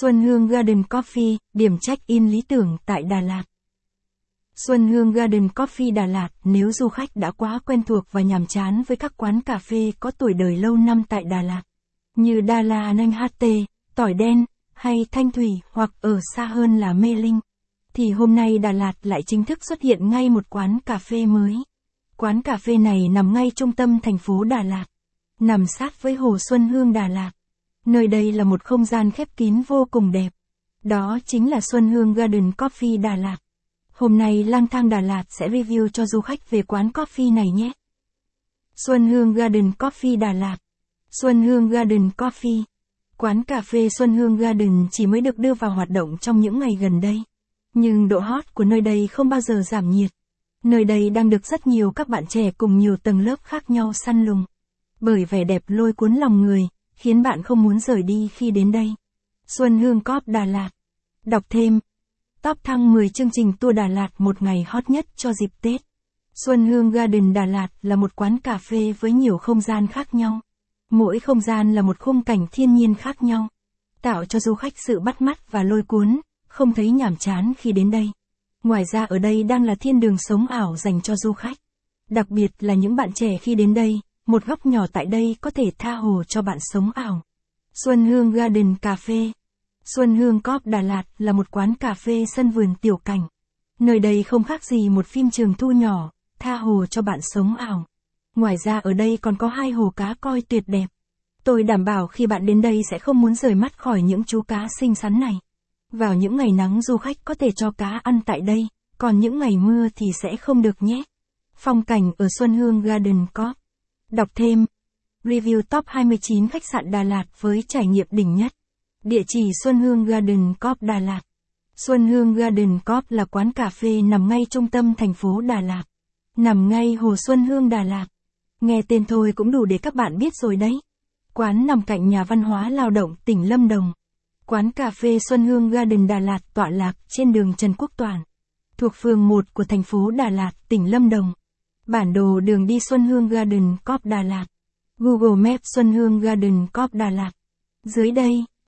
Xuân Hương Garden Coffee, điểm check-in lý tưởng tại Đà Lạt. Xuân Hương Garden Coffee Đà Lạt, nếu du khách đã quá quen thuộc và nhàm chán với các quán cà phê có tuổi đời lâu năm tại Đà Lạt, như Đà La Nanh HT, Tỏi Đen, hay Thanh Thủy hoặc ở xa hơn là Mê Linh, thì hôm nay Đà Lạt lại chính thức xuất hiện ngay một quán cà phê mới. Quán cà phê này nằm ngay trung tâm thành phố Đà Lạt, nằm sát với Hồ Xuân Hương Đà Lạt. Nơi đây là một không gian khép kín vô cùng đẹp. Đó chính là Xuân Hương Garden Coffee Đà Lạt. Hôm nay lang thang Đà Lạt sẽ review cho du khách về quán coffee này nhé. Xuân Hương Garden Coffee Đà Lạt. Xuân Hương Garden Coffee. Quán cà phê Xuân Hương Garden chỉ mới được đưa vào hoạt động trong những ngày gần đây. Nhưng độ hot của nơi đây không bao giờ giảm nhiệt. Nơi đây đang được rất nhiều các bạn trẻ cùng nhiều tầng lớp khác nhau săn lùng. Bởi vẻ đẹp lôi cuốn lòng người, khiến bạn không muốn rời đi khi đến đây. Xuân Hương Cóp Đà Lạt. Đọc thêm. Top thăng 10 chương trình tour Đà Lạt một ngày hot nhất cho dịp Tết. Xuân Hương Garden Đà Lạt là một quán cà phê với nhiều không gian khác nhau. Mỗi không gian là một khung cảnh thiên nhiên khác nhau, tạo cho du khách sự bắt mắt và lôi cuốn, không thấy nhàm chán khi đến đây. Ngoài ra ở đây đang là thiên đường sống ảo dành cho du khách. Đặc biệt là những bạn trẻ khi đến đây, một góc nhỏ tại đây có thể tha hồ cho bạn sống ảo. Xuân Hương Garden Cà phê Xuân Hương Cop Đà Lạt là một quán cà phê sân vườn tiểu cảnh. Nơi đây không khác gì một phim trường thu nhỏ, tha hồ cho bạn sống ảo. Ngoài ra ở đây còn có hai hồ cá coi tuyệt đẹp. Tôi đảm bảo khi bạn đến đây sẽ không muốn rời mắt khỏi những chú cá xinh xắn này. Vào những ngày nắng du khách có thể cho cá ăn tại đây, còn những ngày mưa thì sẽ không được nhé. Phong cảnh ở Xuân Hương Garden Cop Đọc thêm. Review top 29 khách sạn Đà Lạt với trải nghiệm đỉnh nhất. Địa chỉ Xuân Hương Garden Corp Đà Lạt. Xuân Hương Garden Corp là quán cà phê nằm ngay trung tâm thành phố Đà Lạt. Nằm ngay Hồ Xuân Hương Đà Lạt. Nghe tên thôi cũng đủ để các bạn biết rồi đấy. Quán nằm cạnh nhà văn hóa lao động tỉnh Lâm Đồng. Quán cà phê Xuân Hương Garden Đà Lạt tọa lạc trên đường Trần Quốc Toản. Thuộc phường 1 của thành phố Đà Lạt, tỉnh Lâm Đồng. Bản đồ đường đi Xuân Hương Garden Cop Đà Lạt. Google Maps Xuân Hương Garden Cop Đà Lạt. Dưới đây